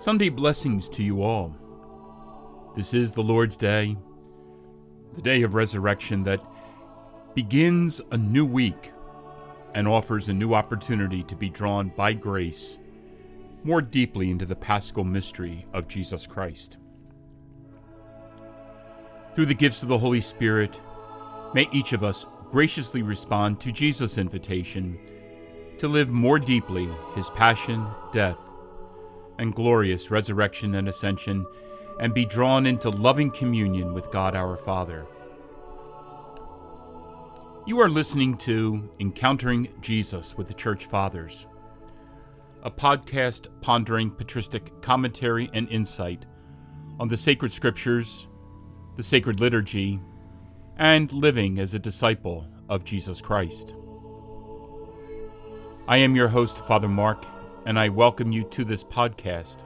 Sunday blessings to you all. This is the Lord's Day, the day of resurrection that begins a new week and offers a new opportunity to be drawn by grace more deeply into the paschal mystery of Jesus Christ. Through the gifts of the Holy Spirit, may each of us graciously respond to Jesus' invitation to live more deeply his passion, death, and glorious resurrection and ascension, and be drawn into loving communion with God our Father. You are listening to Encountering Jesus with the Church Fathers, a podcast pondering patristic commentary and insight on the sacred scriptures, the sacred liturgy, and living as a disciple of Jesus Christ. I am your host, Father Mark, and I welcome you to this podcast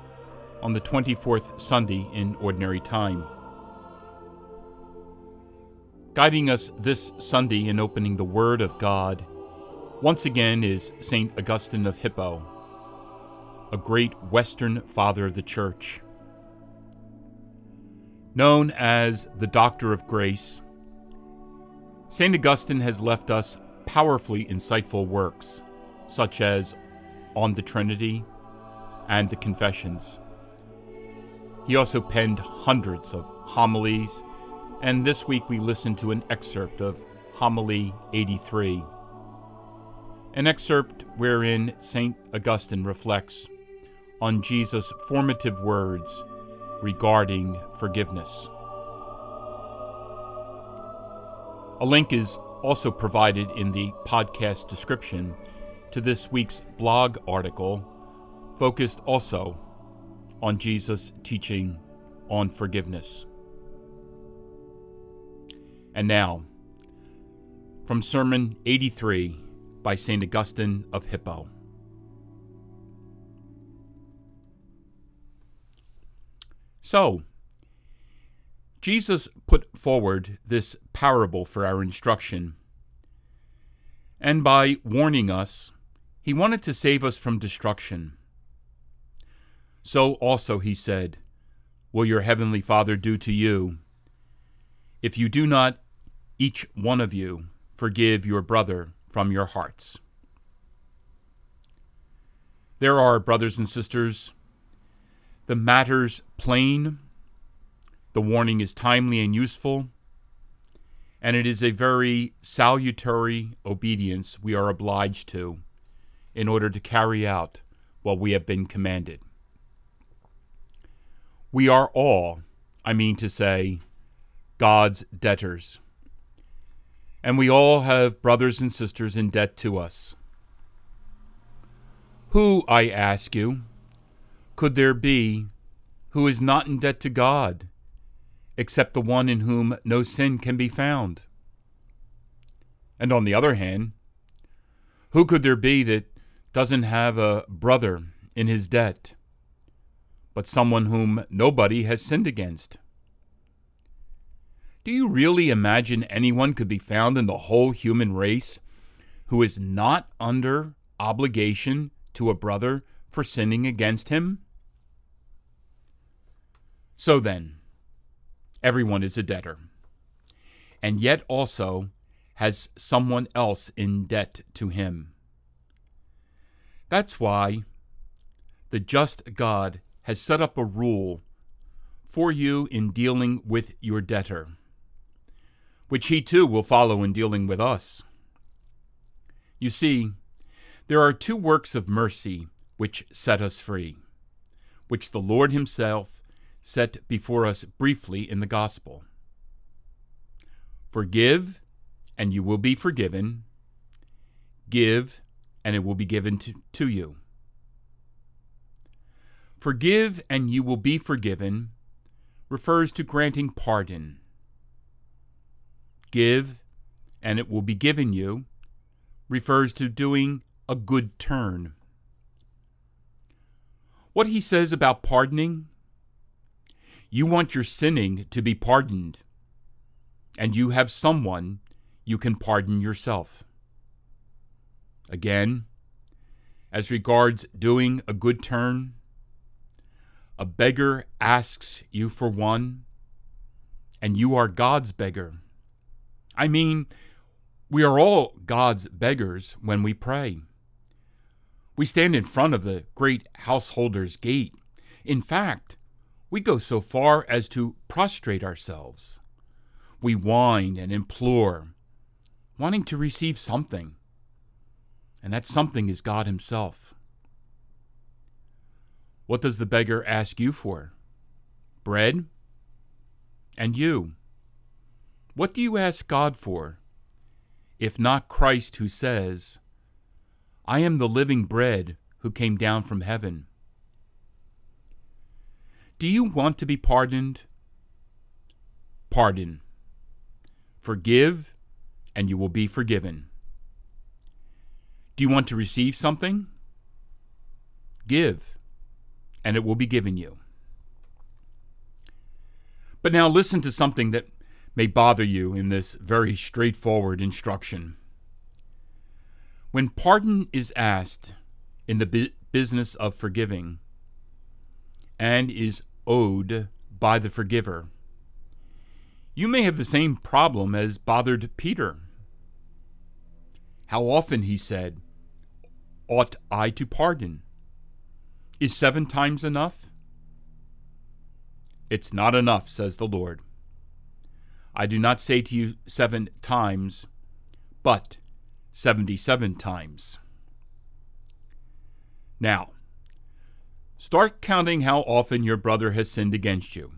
on the 24th Sunday in Ordinary Time. Guiding us this Sunday in opening the Word of God once again is St. Augustine of Hippo, a great Western Father of the Church. Known as the Doctor of Grace, St. Augustine has left us powerfully insightful works, such as on the Trinity and the Confessions. He also penned hundreds of homilies, and this week we listened to an excerpt of Homily 83, an excerpt wherein St. Augustine reflects on Jesus' formative words regarding forgiveness. A link is also provided in the podcast description to this week's blog article, focused also on Jesus' teaching on forgiveness. And now, from Sermon 83 by St. Augustine of Hippo. So, Jesus put forward this parable for our instruction, and by warning us he wanted to save us from destruction. So also, he said, will your heavenly Father do to you if you do not, each one of you, forgive your brother from your hearts. There are, brothers and sisters, the matter's plain, the warning is timely and useful, and it is a very salutary obedience we are obliged to in order to carry out what we have been commanded. We are all, I mean to say, God's debtors. And we all have brothers and sisters in debt to us. Who, I ask you, could there be who is not in debt to God, except the one in whom no sin can be found? And on the other hand, who could there be that doesn't have a brother in his debt, but someone whom nobody has sinned against. Do you really imagine anyone could be found in the whole human race who is not under obligation to a brother for sinning against him? So then, everyone is a debtor, and yet also has someone else in debt to him. That's why the just God has set up a rule for you in dealing with your debtor, which he too will follow in dealing with us. You see, there are two works of mercy which set us free, which the Lord Himself set before us briefly in the Gospel. Forgive, and you will be forgiven. Give, and it will be given to, to you. Forgive, and you will be forgiven refers to granting pardon. Give, and it will be given you refers to doing a good turn. What he says about pardoning you want your sinning to be pardoned, and you have someone you can pardon yourself. Again, as regards doing a good turn, a beggar asks you for one, and you are God's beggar. I mean, we are all God's beggars when we pray. We stand in front of the great householder's gate. In fact, we go so far as to prostrate ourselves. We whine and implore, wanting to receive something. And that something is God Himself. What does the beggar ask you for? Bread? And you? What do you ask God for? If not Christ who says, I am the living bread who came down from heaven. Do you want to be pardoned? Pardon. Forgive, and you will be forgiven. Do you want to receive something? Give, and it will be given you. But now listen to something that may bother you in this very straightforward instruction. When pardon is asked in the bu- business of forgiving and is owed by the forgiver, you may have the same problem as bothered Peter. How often, he said, ought I to pardon? Is seven times enough? It's not enough, says the Lord. I do not say to you seven times, but seventy seven times. Now, start counting how often your brother has sinned against you.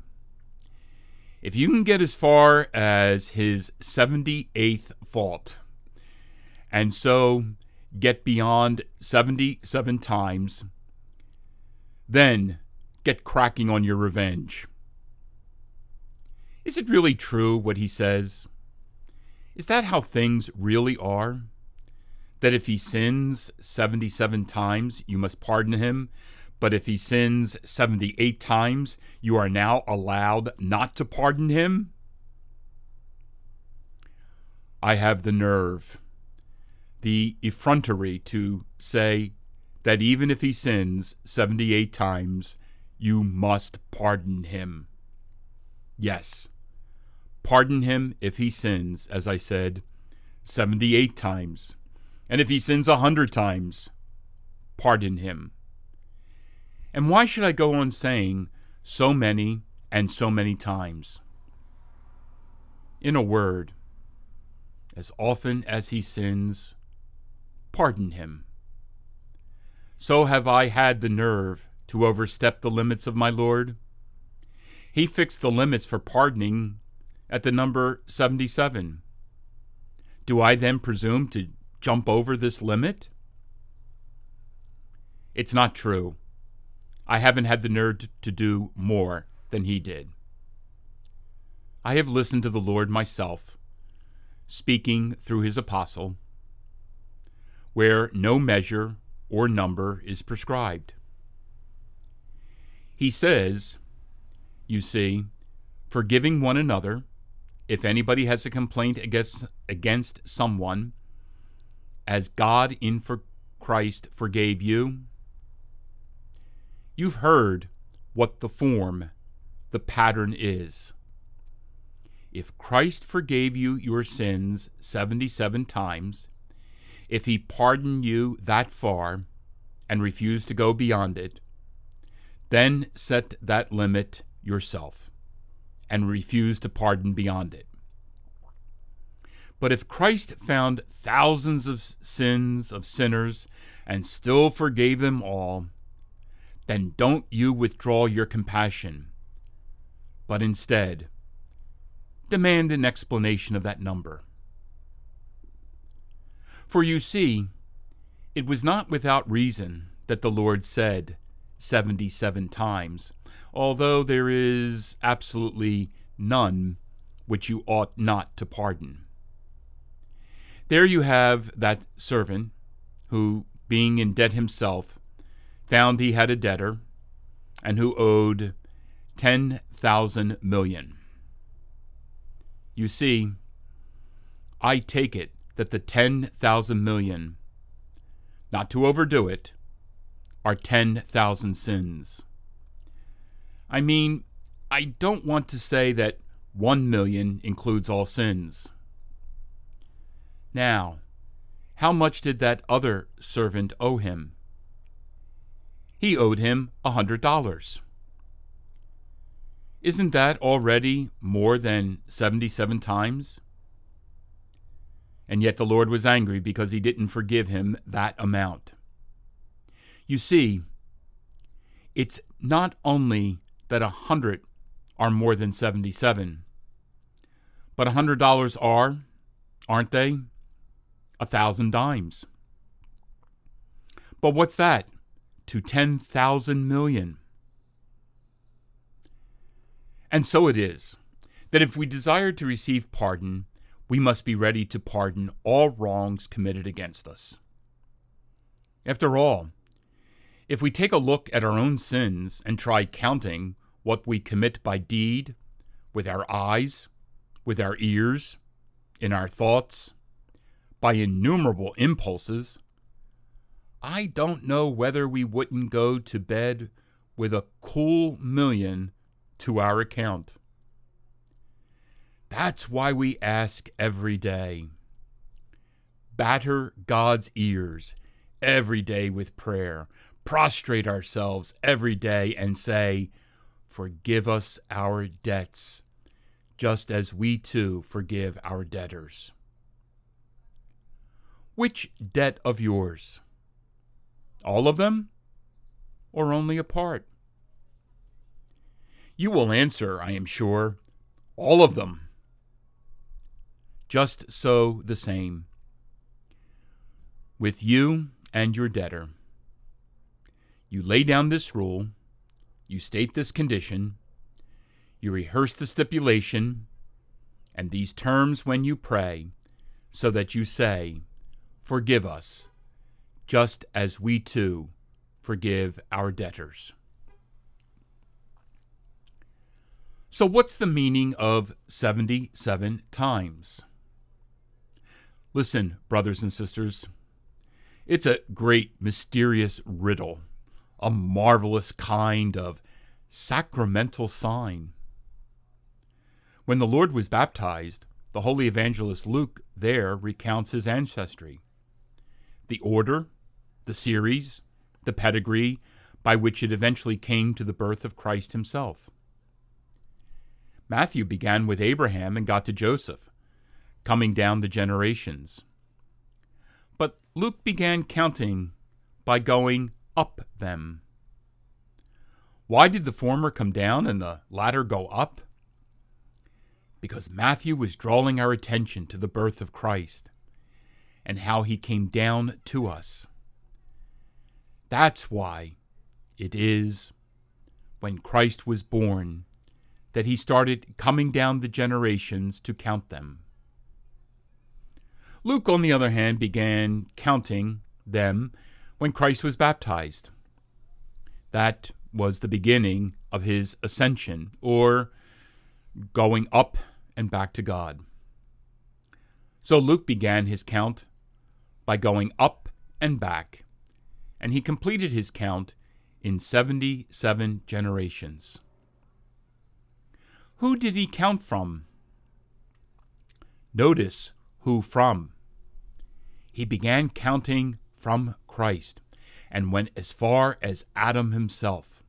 If you can get as far as his 78th fault, and so get beyond 77 times, then get cracking on your revenge. Is it really true what he says? Is that how things really are? That if he sins 77 times, you must pardon him, but if he sins 78 times, you are now allowed not to pardon him? I have the nerve, the effrontery to say that even if he sins 78 times, you must pardon him. Yes, pardon him if he sins, as I said, 78 times. And if he sins a hundred times, pardon him. And why should I go on saying so many and so many times? In a word, as often as he sins, pardon him. So have I had the nerve to overstep the limits of my Lord. He fixed the limits for pardoning at the number 77. Do I then presume to jump over this limit? It's not true. I haven't had the nerve to do more than he did. I have listened to the Lord myself, speaking through his apostle, where no measure or number is prescribed. He says, you see, forgiving one another, if anybody has a complaint against, against someone, as God in for Christ forgave you, You've heard what the form, the pattern is. If Christ forgave you your sins 77 times, if he pardon you that far and refuse to go beyond it, then set that limit yourself and refuse to pardon beyond it. But if Christ found thousands of sins of sinners and still forgave them all, then don't you withdraw your compassion, but instead demand an explanation of that number. For you see, it was not without reason that the Lord said 77 times, although there is absolutely none which you ought not to pardon. There you have that servant who, being in debt himself, found he had a debtor and who owed 10,000 million. You see, I take it that the 10,000 million, not to overdo it, are 10,000 sins. I mean, I don't want to say that 1 million includes all sins. Now, how much did that other servant owe him? He owed him a hundred dollars. Isn't that already more than 77 times? And yet the Lord was angry because he didn't forgive him that amount. You see, it's not only that a hundred are more than 77, but a hundred dollars are, aren't they? A thousand dimes. But what's that to 10,000 million? And so it is that if we desire to receive pardon, we must be ready to pardon all wrongs committed against us. After all, if we take a look at our own sins and try counting what we commit by deed, with our eyes, with our ears, in our thoughts, by innumerable impulses, I don't know whether we wouldn't go to bed with a cool million to our account. That's why we ask every day. Batter God's ears every day with prayer. Prostrate ourselves every day and say, Forgive us our debts, just as we too forgive our debtors. Which debt of yours? All of them? Or only a part? You will answer, I am sure, all of them. Just so the same with you and your debtor. You lay down this rule, you state this condition, you rehearse the stipulation and these terms when you pray, so that you say, Forgive us, just as we too forgive our debtors. So, what's the meaning of 77 times? Listen, brothers and sisters, it's a great, mysterious riddle, a marvelous kind of sacramental sign. When the Lord was baptized, the holy evangelist Luke there recounts his ancestry. The order, the series, the pedigree by which it eventually came to the birth of Christ himself. Matthew began with Abraham and got to Joseph, coming down the generations. But Luke began counting by going up them. Why did the former come down and the latter go up? Because Matthew was drawing our attention to the birth of Christ and how he came down to us. That's why it is when Christ was born that he started coming down the generations to count them. Luke, on the other hand, began counting them when Christ was baptized. That was the beginning of his ascension, or going up and back to God. So Luke began his count by going up and back, and he completed his count in 77 generations. Who did he count from? Notice who from. He began counting from Christ and went as far as Adam himself,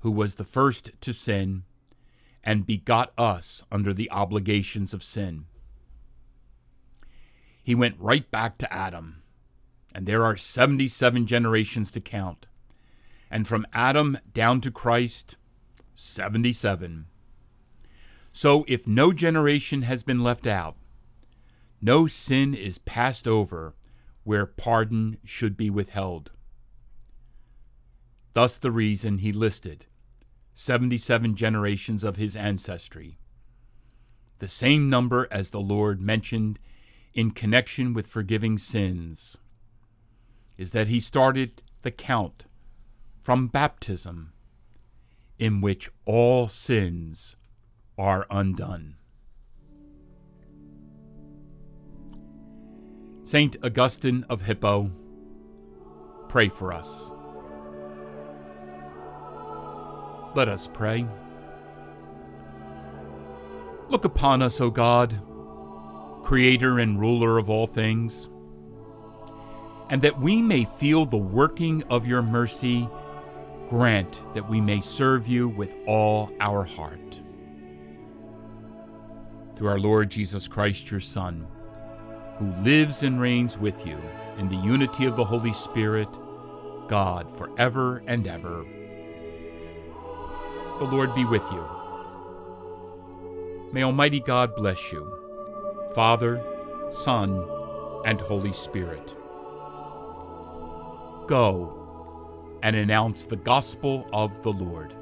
who was the first to sin and begot us under the obligations of sin. He went right back to Adam, and there are 77 generations to count. And from Adam down to Christ, 77. So if no generation has been left out, no sin is passed over where pardon should be withheld. Thus the reason he listed 77 generations of his ancestry, the same number as the Lord mentioned in connection with forgiving sins, is that he started the count from baptism, in which all sins are undone. Saint Augustine of Hippo, pray for us. Let us pray. Look upon us, O God, Creator and ruler of all things, and that we may feel the working of your mercy, grant that we may serve you with all our heart. Through our Lord Jesus Christ, your Son, who lives and reigns with you in the unity of the Holy Spirit, God, forever and ever. The Lord be with you. May Almighty God bless you, Father, Son, and Holy Spirit. Go and announce the gospel of the Lord.